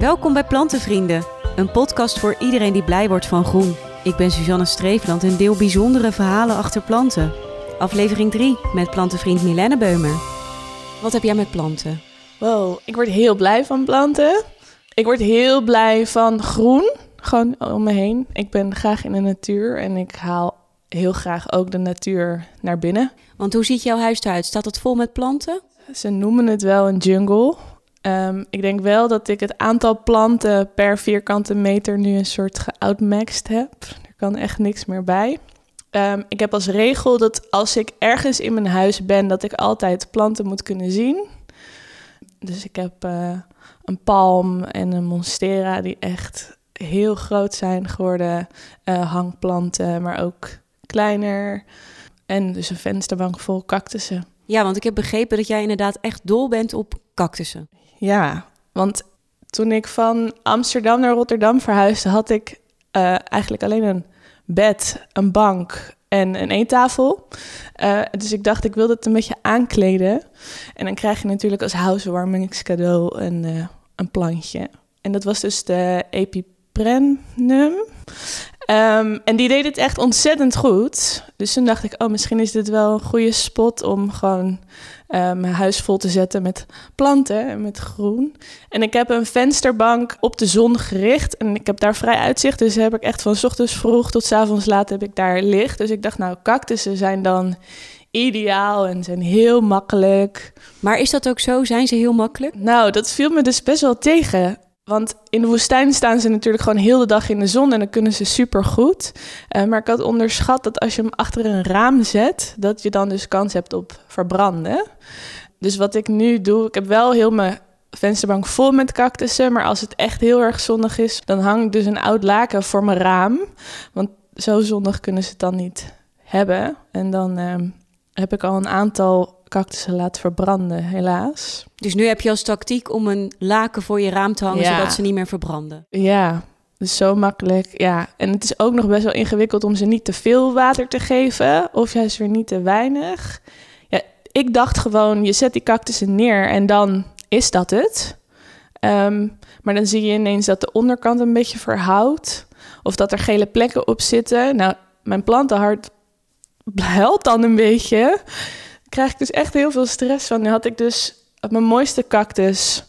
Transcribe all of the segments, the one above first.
Welkom bij Plantenvrienden, een podcast voor iedereen die blij wordt van groen. Ik ben Suzanne Streefland en deel bijzondere verhalen achter planten. Aflevering 3 met plantenvriend Milene Beumer. Wat heb jij met planten? Wow, ik word heel blij van planten. Ik word heel blij van groen, gewoon om me heen. Ik ben graag in de natuur en ik haal heel graag ook de natuur naar binnen. Want hoe ziet jouw huis eruit? Staat het vol met planten? Ze noemen het wel een jungle. Um, ik denk wel dat ik het aantal planten per vierkante meter nu een soort geoutmaxed heb. Er kan echt niks meer bij. Um, ik heb als regel dat als ik ergens in mijn huis ben, dat ik altijd planten moet kunnen zien. Dus ik heb uh, een palm en een monstera die echt heel groot zijn geworden. Uh, hangplanten, maar ook kleiner. En dus een vensterbank vol cactussen. Ja, want ik heb begrepen dat jij inderdaad echt dol bent op cactussen. Ja, want toen ik van Amsterdam naar Rotterdam verhuisde, had ik uh, eigenlijk alleen een bed, een bank en een eettafel. Uh, dus ik dacht, ik wilde het een beetje aankleden. En dan krijg je natuurlijk als housewarmingscadeau een, uh, een plantje. En dat was dus de Epiprenum. Um, en die deed het echt ontzettend goed. Dus toen dacht ik, oh, misschien is dit wel een goede spot om gewoon uh, mijn huis vol te zetten met planten en met groen. En ik heb een vensterbank op de zon gericht en ik heb daar vrij uitzicht. Dus heb ik echt van s ochtends vroeg tot s avonds laat heb ik daar licht. Dus ik dacht, nou, cactussen zijn dan ideaal en zijn heel makkelijk. Maar is dat ook zo? Zijn ze heel makkelijk? Nou, dat viel me dus best wel tegen. Want in de woestijn staan ze natuurlijk gewoon heel de dag in de zon en dan kunnen ze super goed. Uh, maar ik had onderschat dat als je hem achter een raam zet, dat je dan dus kans hebt op verbranden. Dus wat ik nu doe, ik heb wel heel mijn vensterbank vol met cactussen, maar als het echt heel erg zonnig is, dan hang ik dus een oud laken voor mijn raam. Want zo zonnig kunnen ze het dan niet hebben. En dan uh, heb ik al een aantal cactussen laat verbranden, helaas. Dus nu heb je als tactiek om een laken voor je raam te hangen, ja. zodat ze niet meer verbranden. Ja, dus zo makkelijk. Ja, en het is ook nog best wel ingewikkeld om ze niet te veel water te geven, of juist weer niet te weinig. Ja, ik dacht gewoon, je zet die cactussen neer en dan is dat het. Um, maar dan zie je ineens dat de onderkant een beetje verhoudt, of dat er gele plekken op zitten. Nou, mijn plantenhart helpt dan een beetje krijg ik dus echt heel veel stress van. Nu had ik dus mijn mooiste cactus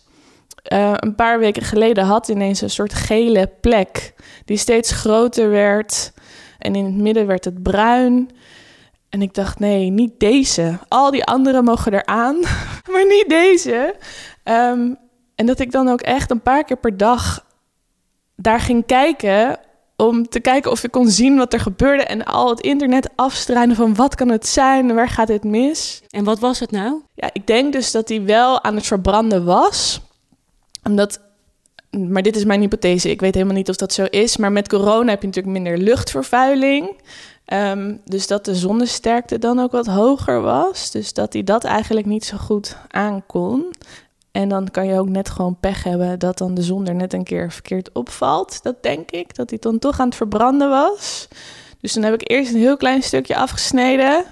uh, een paar weken geleden had ineens een soort gele plek die steeds groter werd en in het midden werd het bruin. En ik dacht, nee, niet deze. Al die anderen mogen eraan, maar niet deze. Um, en dat ik dan ook echt een paar keer per dag daar ging kijken om te kijken of ik kon zien wat er gebeurde en al het internet afstruinen van wat kan het zijn, waar gaat dit mis. En wat was het nou? Ja, ik denk dus dat hij wel aan het verbranden was. Omdat, maar dit is mijn hypothese, ik weet helemaal niet of dat zo is, maar met corona heb je natuurlijk minder luchtvervuiling. Um, dus dat de zonnesterkte dan ook wat hoger was. Dus dat hij dat eigenlijk niet zo goed aankon. En dan kan je ook net gewoon pech hebben dat dan de zon er net een keer verkeerd opvalt. Dat denk ik, dat hij dan toch aan het verbranden was. Dus dan heb ik eerst een heel klein stukje afgesneden.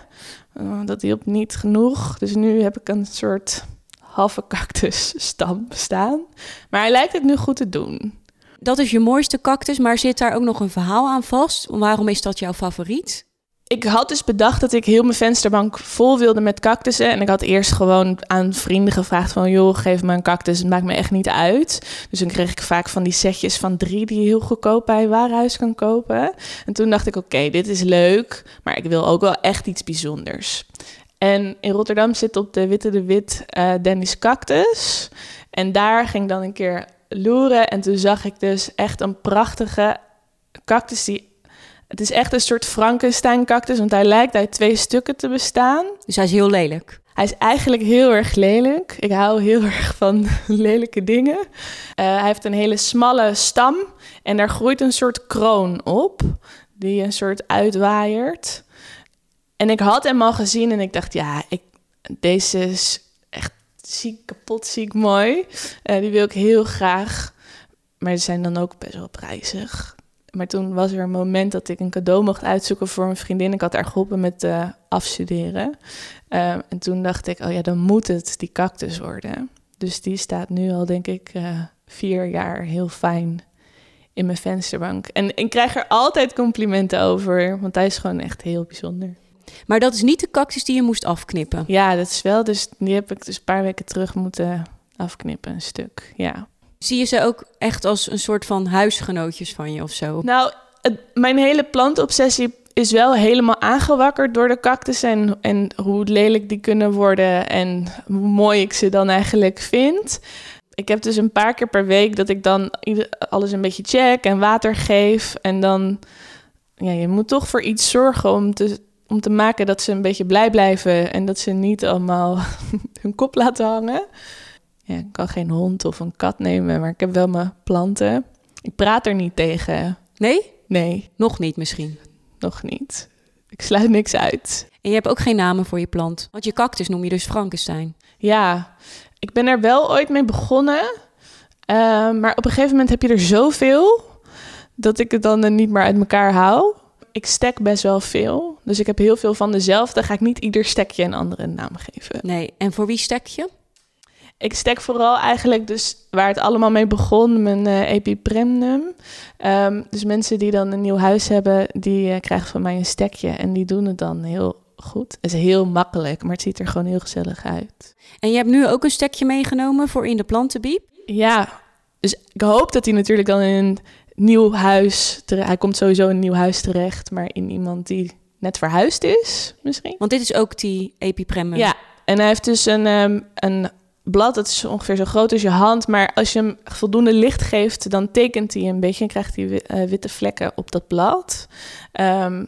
Uh, dat hielp niet genoeg. Dus nu heb ik een soort halve cactusstam staan. Maar hij lijkt het nu goed te doen. Dat is je mooiste cactus, maar zit daar ook nog een verhaal aan vast? Waarom is dat jouw favoriet? Ik had dus bedacht dat ik heel mijn vensterbank vol wilde met cactussen. En ik had eerst gewoon aan vrienden gevraagd van... joh, geef me een cactus, het maakt me echt niet uit. Dus dan kreeg ik vaak van die setjes van drie... die je heel goedkoop bij Warenhuis kan kopen. En toen dacht ik, oké, dit is leuk... maar ik wil ook wel echt iets bijzonders. En in Rotterdam zit op de Witte de Wit uh, Dennis Cactus. En daar ging ik dan een keer loeren. En toen zag ik dus echt een prachtige cactus... die het is echt een soort Frankenstein-cactus, want hij lijkt uit twee stukken te bestaan. Dus hij is heel lelijk. Hij is eigenlijk heel erg lelijk. Ik hou heel erg van lelijke dingen. Uh, hij heeft een hele smalle stam en daar groeit een soort kroon op, die een soort uitwaaiert. En ik had hem al gezien en ik dacht, ja, ik, deze is echt ziek, kapot ziek mooi. Uh, die wil ik heel graag. Maar ze zijn dan ook best wel prijzig. Maar toen was er een moment dat ik een cadeau mocht uitzoeken voor een vriendin. Ik had haar geholpen met uh, afstuderen. Uh, en toen dacht ik, oh ja, dan moet het die cactus worden. Dus die staat nu al, denk ik, uh, vier jaar heel fijn in mijn vensterbank. En ik krijg er altijd complimenten over, want hij is gewoon echt heel bijzonder. Maar dat is niet de cactus die je moest afknippen. Ja, dat is wel. Dus die heb ik dus een paar weken terug moeten afknippen, een stuk. Ja. Zie je ze ook echt als een soort van huisgenootjes van je of zo? Nou, mijn hele plantobsessie is wel helemaal aangewakkerd door de cactus en, en hoe lelijk die kunnen worden en hoe mooi ik ze dan eigenlijk vind. Ik heb dus een paar keer per week dat ik dan alles een beetje check en water geef. En dan, ja, je moet toch voor iets zorgen om te, om te maken dat ze een beetje blij blijven en dat ze niet allemaal hun kop laten hangen. Ja, ik kan geen hond of een kat nemen, maar ik heb wel mijn planten. Ik praat er niet tegen. Nee? Nee, Nog niet misschien. nog niet. Ik sluit niks uit. En je hebt ook geen namen voor je plant. Want je cactus noem je dus Frankenstein. Ja, ik ben er wel ooit mee begonnen. eh, maar op een gegeven moment heb je er zoveel dat ik het dan eh, niet meer uit elkaar hou. Ik stek best wel veel. Dus ik heb heel veel van dezelfde. Ga ik niet ieder stekje een andere naam geven. Nee. En voor wie stek je? Ik stek vooral eigenlijk dus waar het allemaal mee begon, mijn eh epipremnum. Ehm, dus mensen die dan een nieuw huis hebben, die eh, krijgen van mij een stekje. En die doen het dan heel goed. Het is heel makkelijk, maar het ziet er gewoon heel gezellig uit. En je hebt nu ook een stekje meegenomen voor in de plantenbiep. Ja, dus ik hoop dat hij natuurlijk dan in een nieuw huis... Hij komt sowieso in een nieuw huis terecht, maar in iemand die net verhuisd is misschien. Want dit is ook die epipremmen. Ja, en hij heeft dus een, ehm, een blad, dat is ongeveer zo groot als je hand. Maar als je hem voldoende licht geeft, dan tekent hij een beetje en krijgt hij eh, witte vlekken op dat blad. Ehm,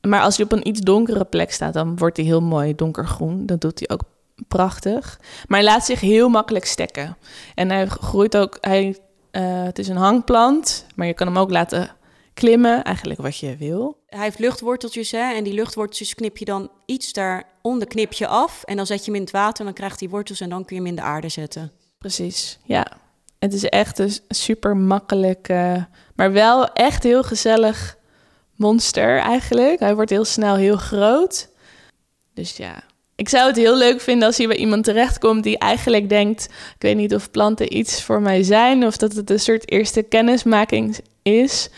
maar als hij op een iets donkere plek staat, dan wordt hij heel mooi donkergroen. Dat doet hij ook prachtig. Maar hij laat zich heel makkelijk stekken. En hij groeit ook, hij, eh, het is een hangplant, maar je kan hem ook laten klimmen, eigenlijk wat je wil. Hij heeft luchtworteltjes, hè? En die luchtworteltjes knip je dan iets daaronder knip je af. En dan zet je hem in het water en dan krijgt hij wortels en dan kun je hem in de aarde zetten. Precies, ja. Het is echt een super makkelijk, maar wel echt heel gezellig monster eigenlijk. Hij wordt heel snel heel groot. Dus ja, ik zou het heel leuk vinden als hij bij iemand terechtkomt die eigenlijk denkt: ik weet niet of planten iets voor mij zijn of dat het een soort eerste kennismaking is.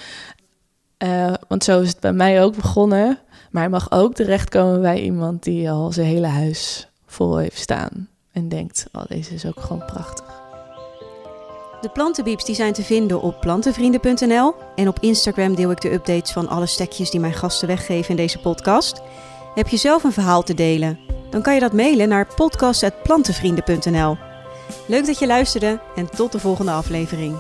Eh, want zo is het bij mij ook begonnen. Maar hij mag ook terechtkomen bij iemand die al zijn hele huis vol heeft staan. En denkt, oh, deze is ook gewoon prachtig. De plantenbieps die zijn te vinden op plantenvrienden.nl. En op Instagram deel ik de updates van alle stekjes die mijn gasten weggeven in deze podcast. Heb je zelf een verhaal te delen? Dan kan je dat mailen naar podcast.plantenvrienden.nl. Leuk dat je luisterde en tot de volgende aflevering.